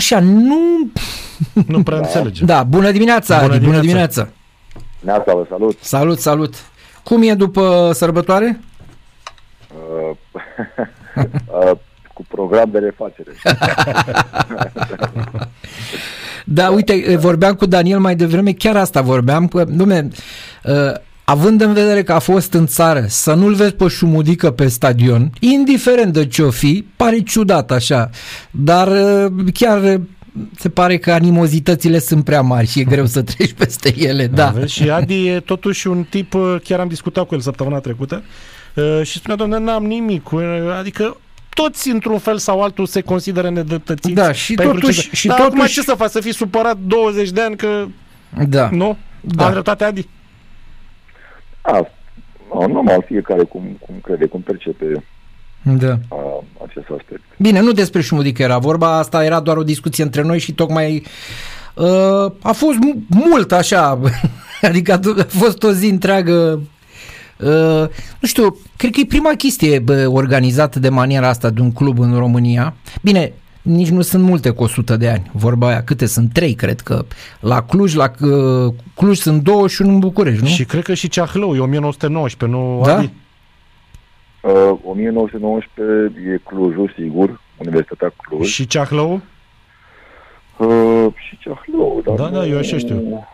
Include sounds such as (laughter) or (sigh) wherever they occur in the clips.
așa, nu... Nu prea da. înțelegem. Da, bună dimineața, bună Adi, bună dimineața. Neața, vă salut. Salut, salut. Cum e după sărbătoare? (laughs) Uh, uh, (laughs) cu program de refacere. da, uite, vorbeam cu Daniel mai devreme, chiar asta vorbeam, că, nume, uh, având în vedere că a fost în țară, să nu-l vezi pe șumudică pe stadion, indiferent de ce-o fi, pare ciudat așa, dar uh, chiar se pare că animozitățile sunt prea mari și e greu să treci peste ele, da. Aveți? Și Adi e totuși un tip, uh, chiar am discutat cu el săptămâna trecută, și spunea, doamne, n-am nimic, adică toți într-un fel sau altul se consideră nedreptățiți. Da, și totuși... Și Dar totuși... acum ce să faci? Să fii supărat 20 de ani că... Da. Nu? Da. Am dreptate, Adi? A, normal, fiecare cum, cum crede, cum percepe da. a, acest aspect. Bine, nu despre șumudică era vorba, asta era doar o discuție între noi și tocmai uh, a fost mult așa, (laughs) adică a fost o zi întreagă Uh, nu știu, cred că e prima chestie bă, organizată de maniera asta de un club în România. Bine, nici nu sunt multe cu 100 de ani. Vorba aia, câte sunt? Trei, cred că. La Cluj, la uh, Cluj sunt două și unul în București, nu? Și cred că și Ceahlău e 1919, nu, da? Adi? Uh, 1919 e Clujul, sigur, Universitatea Cluj. Și Ceahlău? Uh, și Ceahlău, dar Da, da, eu așa știu. Nu,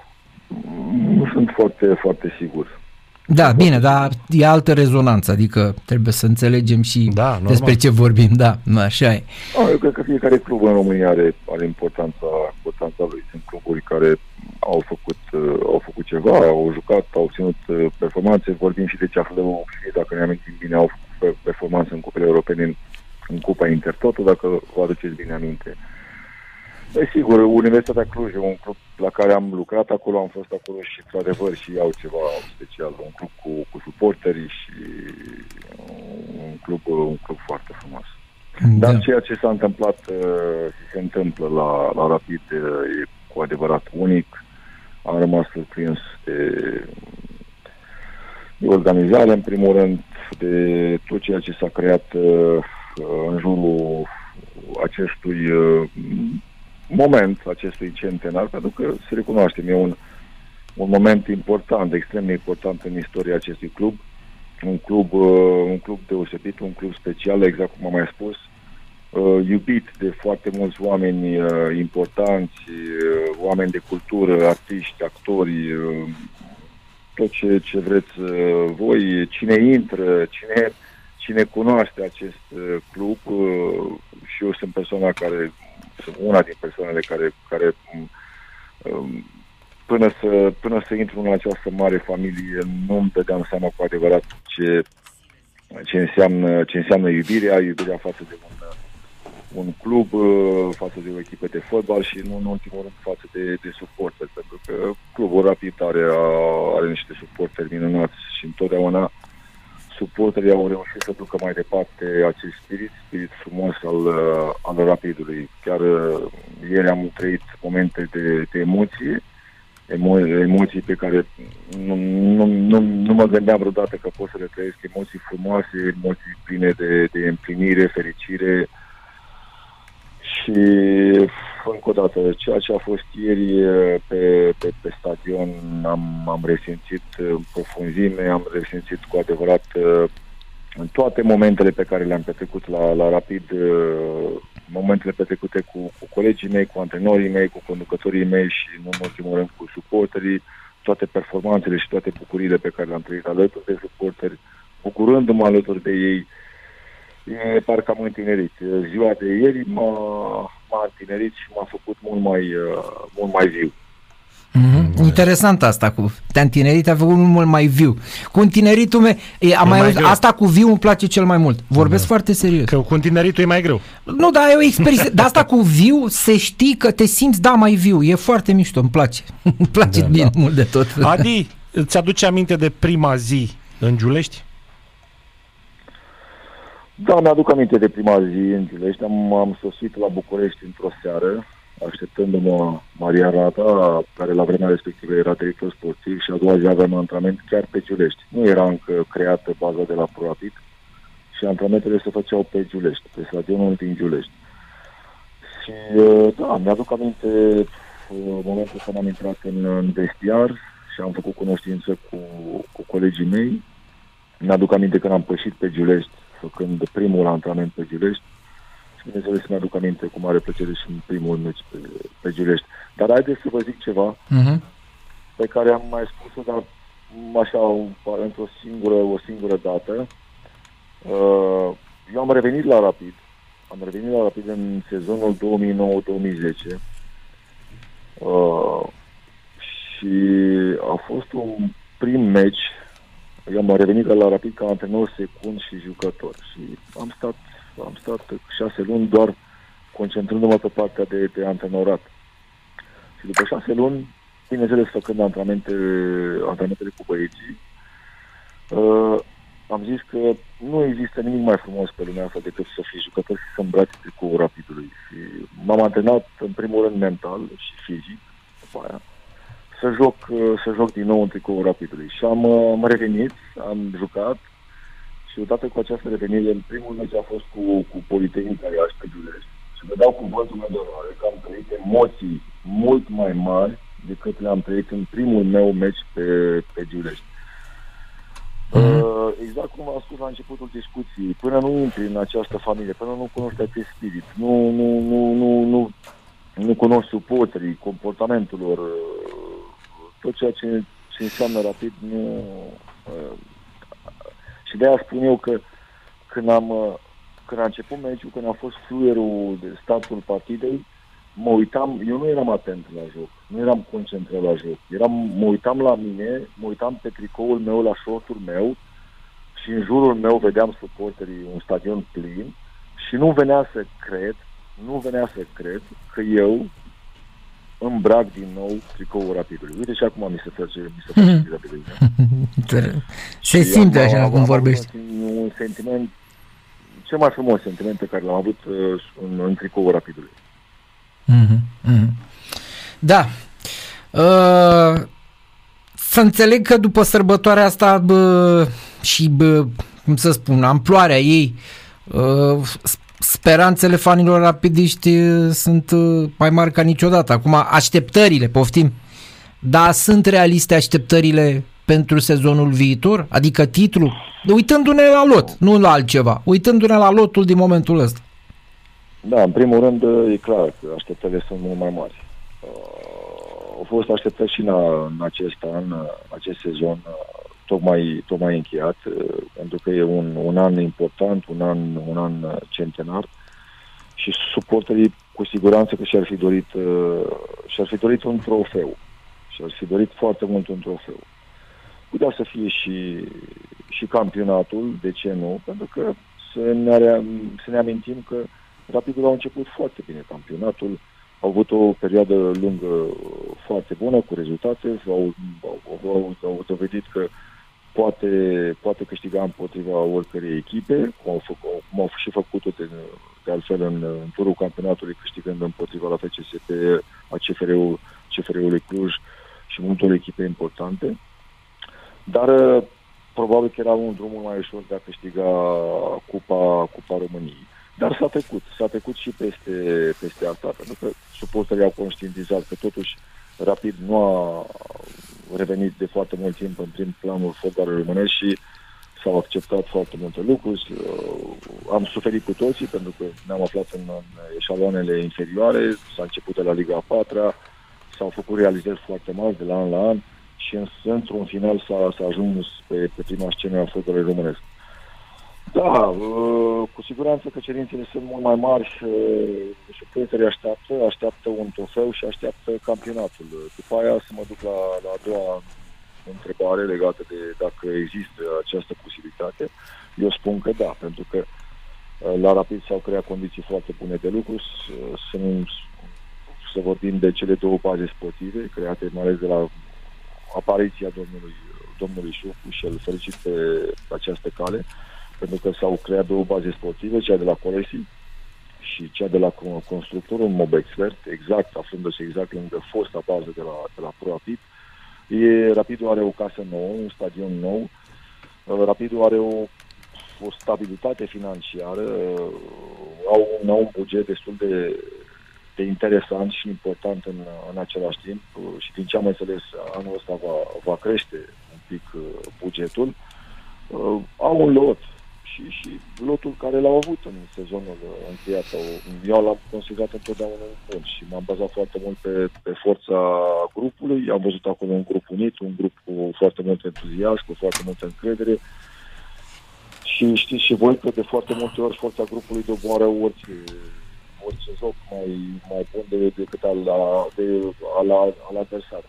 nu sunt foarte, foarte sigur. Da, bine, dar e altă rezonanță, adică trebuie să înțelegem și da, normal. despre ce vorbim, da, așa e. A, eu cred că fiecare club în România are, are importanța, importanța lui. Sunt cluburi care au făcut, uh, au făcut ceva, au jucat, au ținut uh, performanțe, vorbim și de Ceahlău și dacă ne amintim bine, au făcut performanțe în cupele europene în, în Cupa Intertoto, dacă vă aduceți bine aminte. Uh, Desigur, Universitatea Cluj e un club la care am lucrat acolo, am fost acolo și, într-adevăr, și au ceva special, un club cu, cu suporterii și un club, un club foarte frumos. Da. Dar ceea ce s-a întâmplat uh, și se întâmplă la, la Rapid uh, e cu adevărat unic. Am rămas surprins de, de organizare, în primul rând, de tot ceea ce s-a creat uh, în jurul acestui moment acestui centenar, pentru că, să recunoaștem, e un, un moment important, extrem de important în istoria acestui club. Un club, uh, un club deosebit, un club special, exact cum am mai spus, uh, iubit de foarte mulți oameni uh, importanți, uh, oameni de cultură, artiști, actori, uh, tot ce, ce vreți uh, voi, cine intră, cine, cine cunoaște acest uh, club uh, și eu sunt persoana care sunt una din persoanele care, care um, până, să, până să intru în această mare familie nu îmi dădeam seama cu adevărat ce, ce, înseamnă, ce înseamnă iubirea, iubirea față de un, un club, uh, față de o echipă de fotbal și nu în ultimul rând față de, de suporteri, pentru că clubul Rapid are, are niște suporteri minunați și întotdeauna suporterii au reușit să ducă mai departe acest spirit, spirit frumos al, uh, al rapidului. Chiar uh, ieri am trăit momente de, de emoție, emo- emoții pe care nu, nu, nu, nu mă gândeam vreodată că pot să le trăiesc, emoții frumoase, emoții pline de, de împlinire, fericire și încă o dată, ceea ce a fost ieri pe, pe, pe stadion am, am resimțit în profunzime, am resimțit cu adevărat în toate momentele pe care le-am petrecut la, la Rapid, momentele petrecute cu, cu colegii mei, cu antrenorii mei, cu conducătorii mei și, nu în ultimul rând, cu suporterii, toate performanțele și toate bucuriile pe care le-am trăit alături de suporteri, bucurându-mă alături de ei, e parcă am întinerit. Ziua de ieri m-a, m-a întinerit și m-a făcut mult mai, uh, mult mai viu. Mm-hmm. Interesant asta cu te-a întinerit, a făcut mult mai viu. Cu întineritul meu, e, am mai, mai auzit, asta cu viu îmi place cel mai mult. Vorbesc da. foarte serios. Că cu întineritul e mai greu. Nu, dar e o experiență. Dar asta cu viu, se știi că te simți, da, mai viu. E foarte mișto, îmi place. (laughs) îmi place da, bine da. mult de tot. Adi, îți aduce aminte de prima zi în Giulești? Da, mi-aduc aminte de prima zi în Giulești. Am, am sosit la București într-o seară, așteptându-mă Maria Rata, care la vremea respectivă era director sportiv și a doua zi aveam antrenament chiar pe Giulești. Nu era încă creată baza de la ProRapid și antrenamentele se făceau pe Giulești, pe stadionul din Giulești. Și uh, da, mi-aduc aminte uh, momentul când am intrat în, în vestiar și am făcut cunoștință cu, cu colegii mei. Mi-aduc aminte când am pășit pe Giulești, făcând primul antrenament pe Giulești. Și bineînțeles mi-aduc aminte cu mare plăcere și în primul meci pe, pe Giulești. Dar haideți să vă zic ceva Uh-huh. pe care am mai spus-o, dar așa, într-o singură, o singură dată. Uh, eu am revenit la Rapid. Am revenit la Rapid în sezonul 2009-2010. Uh, și a fost un prim meci. Eu am revenit la Rapid ca antrenor secund și jucător. Și am stat, am stat șase luni doar concentrându-mă pe partea de, de antrenorat. Și după șase luni, bineînțeles, făcând antrenamente, antrenamentele cu băieții, uh, am zis că nu există nimic mai frumos pe lumea asta decât să fii jucător și să îmbraci tricoul rapidului. Și m-am antrenat în primul rând mental și fizic, după aia, să joc, uh, să joc din nou în tricoul rapidului. Și am, uh, am revenit, am jucat și odată cu această revenire, în primul meci a fost cu, cu Politehnica Iași pe Giulești. Și vă dau cuvântul meu de onoare că am trăit emoții mult mai mari decât le-am trăit în primul meu meci pe, pe Giulești. Mhm. Uh, exact cum am spus la începutul discuției, până nu intri în această familie, până nu cunoști acest spirit, nu, nu, nu, nu, nu, nu cunoști suporterii, comportamentul lor, uh, tot ceea ce, ce înseamnă rapid, nu... Uh, și de-aia spun eu că când am, uh, când a început meciul, când a fost fluierul de statul partidei, mă uitam, eu nu eram atent la joc, nu eram concentrat la joc. Eram, mă uitam la mine, mă uitam pe tricoul meu, la shortul meu și în jurul meu vedeam suporterii un stadion plin și nu venea să cred, nu venea să cred că eu îmbrac din nou tricoul rapidului. Uite și acum mi se face, mi se face (laughs) Mhm. rapidului. Se Și simte am- așa am- cum am vorbești. avut Un, un sentiment, cel mai frumos sentiment pe care l-am avut uh, în, în tricoul rapidului. Mhm, mhm. Da. Uh, să înțeleg că după sărbătoarea asta bă, și, bă, cum să spun, amploarea ei, uh, s- speranțele fanilor rapidiști uh, sunt uh, mai mari ca niciodată. Acum, așteptările, poftim, dar sunt realiste așteptările pentru sezonul viitor? Adică titlu? Uitându-ne la lot, nu la altceva. Uitându-ne la lotul din momentul ăsta. Da, în primul rând e clar că așteptările sunt mult mai mari. Uh, au fost așteptări și în, în acest an, în acest sezon, uh, tocmai, tocmai încheiat, uh, pentru că e un, un an important, un an, un an uh, centenar și suporterii cu siguranță că și-ar fi dorit, uh, și-ar fi dorit un trofeu. Și-ar fi dorit foarte mult un trofeu. Putea să fie și, și campionatul, de ce nu? Pentru că să ne, rea- să ne amintim că Rapidul a început foarte bine campionatul, au avut o perioadă lungă foarte bună, cu rezultate, au, au, au, au dovedit că poate, poate câștiga împotriva oricărei echipe, cum au, făcut, cum au și făcut-o de, de altfel în, în turul campionatului, câștigând împotriva la FCSP, a CFR-ul, CFR-ului Cluj și multor echipe importante. Dar uh, probabil că era un drum mult mai ușor de a câștiga Cupa, Cupa României. Dar s-a trecut, s-a trecut și peste, peste asta, pentru că suporterii au conștientizat că totuși Rapid nu a revenit de foarte mult timp în prim planul fotbalului românesc și s-au acceptat foarte multe lucruri. Uh, Am suferit cu toții pentru că ne-am aflat în, în eșaloanele inferioare, s-a început de la Liga 4 s-au făcut realizări foarte mari de la an la an și în, într-un final s-a, s-a ajuns pe, pe prima scenă a fotbalului românesc. Da, uh, cu siguranță că cerințele sunt mult mai mari și, și prietenii așteaptă, așteaptă un trofeu și așteaptă campionatul. După aia să mă duc la, la a doua întrebare legată de dacă există această posibilitate. Eu spun că da, pentru că uh, la Rapid s-au creat condiții foarte bune de lucru, s- să, nu, să vorbim de cele două baze sportive, create mai ales de la apariția domnului, domnului Șucu și îl felicit pe această cale pentru că s-au creat două baze sportive, cea de la Colesi și cea de la con- constructorul Mob Expert, exact, aflându-se exact lângă fosta bază de la, de la Pro Rapid. E, Rapidul are o casă nouă, un stadion nou, Uh, Rapidul are o, o stabilitate financiară, uh, au, un- au un buget destul de, de interesant și important în, în același timp și din ce am înțeles anul ăsta va, va crește un pic bugetul. Au un lot și, și lotul care l-au avut în sezonul încheiat. Eu l-am considerat întotdeauna un bun și m-am bazat foarte mult pe, pe forța grupului. Am văzut acolo un grup unit, un grup cu foarte mult entuziasm, cu foarte multă încredere. Și știți și voi că de foarte multe ori forța grupului doboară orice, orice joc mai, mai bun de, decât al, de, al, al adversar.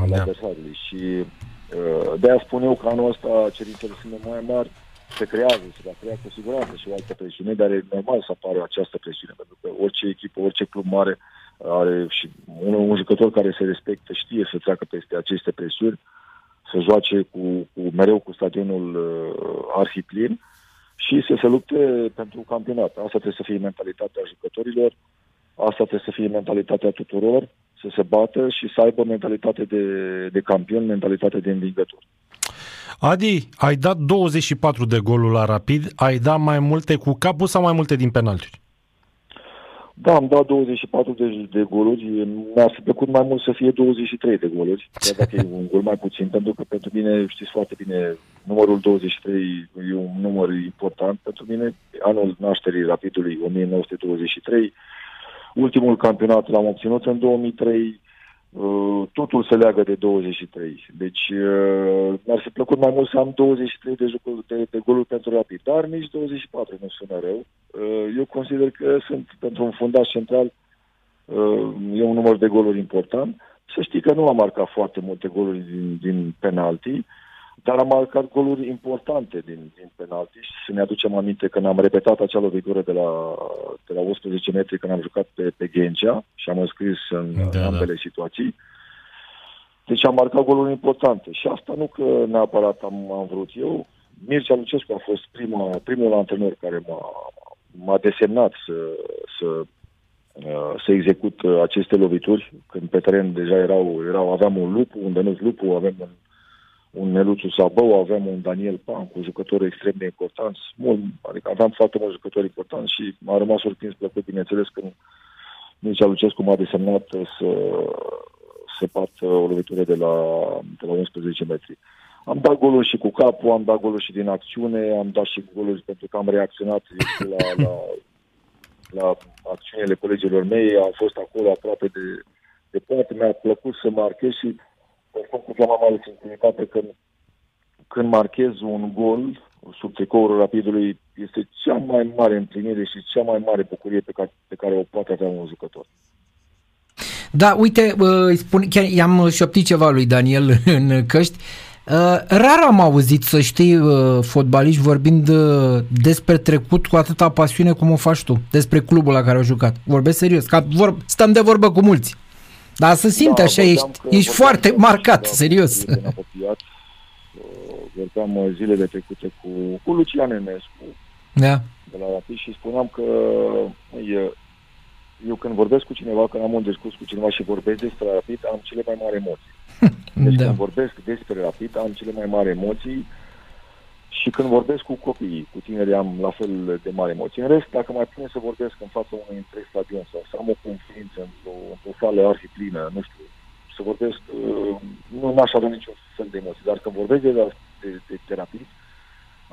Al da. adversarului. Și uh, de-aia spun eu că anul ăsta cerințele sunt mai mari se creează, se va crea cu siguranță și o altă presiune, dar e normal să apară această presiune, pentru că orice echipă, orice club mare are și un, un jucător care se respectă știe să treacă peste aceste presiuni, să joace cu, cu mereu cu stadionul uh, arhiplin și să se lupte pentru campionat. Asta trebuie să fie mentalitatea jucătorilor, asta trebuie să fie mentalitatea tuturor, să se bată și să aibă mentalitate de, de campion, mentalitate de învingător. Adi, ai dat 24 de goluri la Rapid, ai dat mai multe cu capul sau mai multe din penalturi? Da, am dat 24 de, de goluri. Mi-ar fi plăcut mai mult să fie 23 de goluri, chiar dacă e un gol mai puțin, pentru că pentru mine, știți foarte bine, numărul 23 e un număr important pentru mine. Anul nașterii Rapidului, 1923. Ultimul campionat l-am obținut în 2003 Uh, totul se leagă de 23. Deci uh, mi-ar fi plăcut mai mult să am 23 de, jucuri, de, de goluri pentru rapid, dar nici 24 nu sună rău. Uh, eu consider că sunt pentru un fundaș central e un număr de goluri important. Să știi că nu am marcat foarte multe goluri din, din penalti, dar am marcat goluri importante din, din penalti și să ne aducem aminte că am repetat acea lovitură de la, de la 11 metri când am jucat pe, pe Ghencea și am înscris în, da, în ambele da. situații. Deci am marcat goluri importante și asta nu că neapărat am, am vrut eu. Mircea Lucescu a fost prima, primul antrenor care m-a, m-a desemnat să, să, să execut aceste lovituri, când pe teren deja erau, erau aveam un lupu, un Dănuț Lupu, avem un un Neluțu Sabău, aveam un Daniel Pan cu jucători extrem de importanți, mult, adică aveam foarte mulți jucători importanți și m-a rămas surprins plăcut, bineînțeles, când Mircea Lucescu m-a desemnat să, să bat o lovitură de la, de la 11 metri. Am dat goluri și cu capul, am dat goluri și din acțiune, am dat și goluri pentru că am reacționat la, la, la acțiunile colegilor mei, am fost acolo aproape de, de poate, mi-a plăcut să marchez și spun cu cea mai mare sinceritate că când marchez un gol sub tricoul rapidului, este cea mai mare împlinire și cea mai mare bucurie pe care, pe care o poate avea un jucător. Da, uite, îi spun, chiar i-am șoptit ceva lui Daniel (laughs) în căști. Rar am auzit, să știi, fotbaliști vorbind despre trecut cu atâta pasiune cum o faci tu, despre clubul la care au jucat. Vorbesc serios, ca vor, stăm de vorbă cu mulți. Dar să simte da, așa, ești, ești foarte marcat, serios. Vorbeam uh, zilele trecute cu, cu Lucian Enescu da. de la Rapid și spuneam că e, eu când vorbesc cu cineva, când am un discurs cu cineva și vorbesc despre Rapid, am cele mai mari emoții. (laughs) Deci da. când vorbesc despre Rapid, am cele mai mari emoții și când vorbesc cu copiii, cu tinerii, am la fel de mare emoție. În rest, dacă mai pune să vorbesc în fața unui întreg stadion sau să am o conferință într-o, într-o sală arhiplină, nu știu, să vorbesc, uh, nu aș avea niciun fel de emoții, dar când vorbesc de, de, de terapii,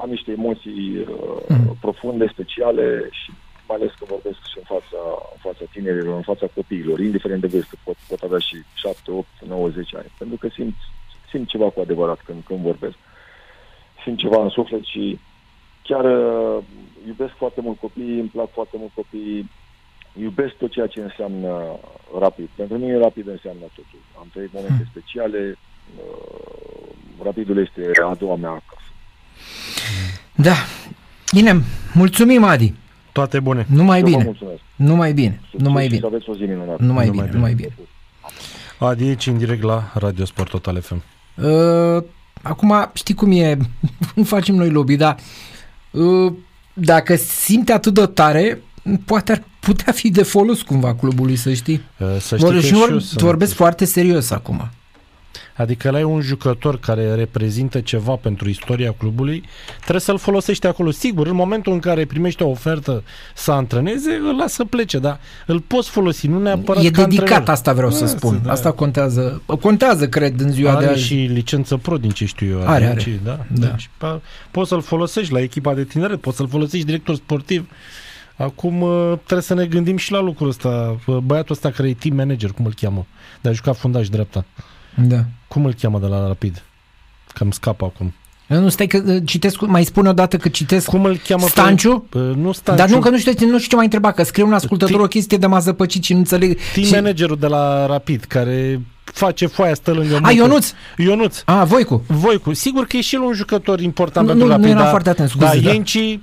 am niște emoții uh, mm. profunde, speciale și mai ales când vorbesc și în fața, în fața tinerilor, în fața copiilor, indiferent de vârstă, pot, pot avea și 7, 8, 9, 10 ani, pentru că simt, simt ceva cu adevărat când, când vorbesc simt ceva în suflet și chiar uh, iubesc foarte mult copiii, îmi plac foarte mult copiii, iubesc tot ceea ce înseamnă rapid. Pentru mine rapid înseamnă totul. Am trăit momente hmm. speciale, uh, rapidul este a doua mea acasă. Da. Bine, mulțumim Adi. Toate bune. Numai bine. Numai bine. Numai bine. Să aveți o zi minunată. Numai, numai bine, numai bine. Adi, aici în direct la Radio Sport Total FM. Uh, Acum, știi cum e, (laughs) nu facem noi lobby, dar uh, dacă simte atât de tare, poate ar putea fi de folos cumva clubului, să știi. Uh, să știi Vor, și vor, vorbesc foarte serios acum. Adică la e un jucător care reprezintă ceva pentru istoria clubului, trebuie să-l folosești acolo. Sigur, în momentul în care primește o ofertă să antreneze, îl lasă plece, dar îl poți folosi, nu neapărat E ca dedicat, antrenor. asta vreau să Da, spun. da. Asta contează. Contează, cred, în ziua de are azi. și licență pro din ce știu eu. Are, Deci, are. Da, Da. Deci, pa- poți să-l folosești la echipa de tineret, poți să-l folosești director sportiv. Acum uh, trebuie să ne gândim și la lucrul ăsta. Uh, Băiatul ăsta care e team manager, cum îl cheamă? De a jucat fundaș dreapta. Da. Cum îl cheamă de la Rapid? Că îmi scapă acum. Nu, stai că uh, citesc, mai spune o dată că citesc Cum îl cheamă? pe- Stanciu? Uh, nu Stanciu. Dar nu, că nu știu, nu știu ce mai întreba, că scrie un ascultător Ti- o chestie de m-a zăpăcit și nu înțeleg. Team și... managerul de la Rapid, care face foaia, stă lângă A, Mucu. Ionuț! Ionuț. A, Voicu. Voicu. Sigur că e și el un jucător important Nu, pentru nu, nu Rapid. eram dar- foarte atent, scuze, Da, da. Ienci e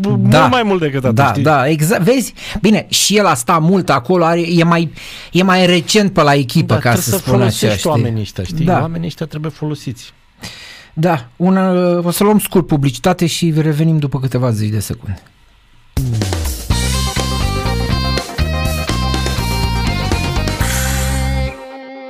b- Da. mult mai mult decât atât, Da, știi? da, exact. Vezi? Bine, și el a stat mult acolo, are, e, mai, e mai recent pe la echipă, Da, ca trebuie să, să spun folosești așa, știi? oamenii ăștia, știi? Da. Oamenii ăștia trebuie folosiți. Da, una, o să luăm scurt publicitate și revenim după câteva zile de secunde.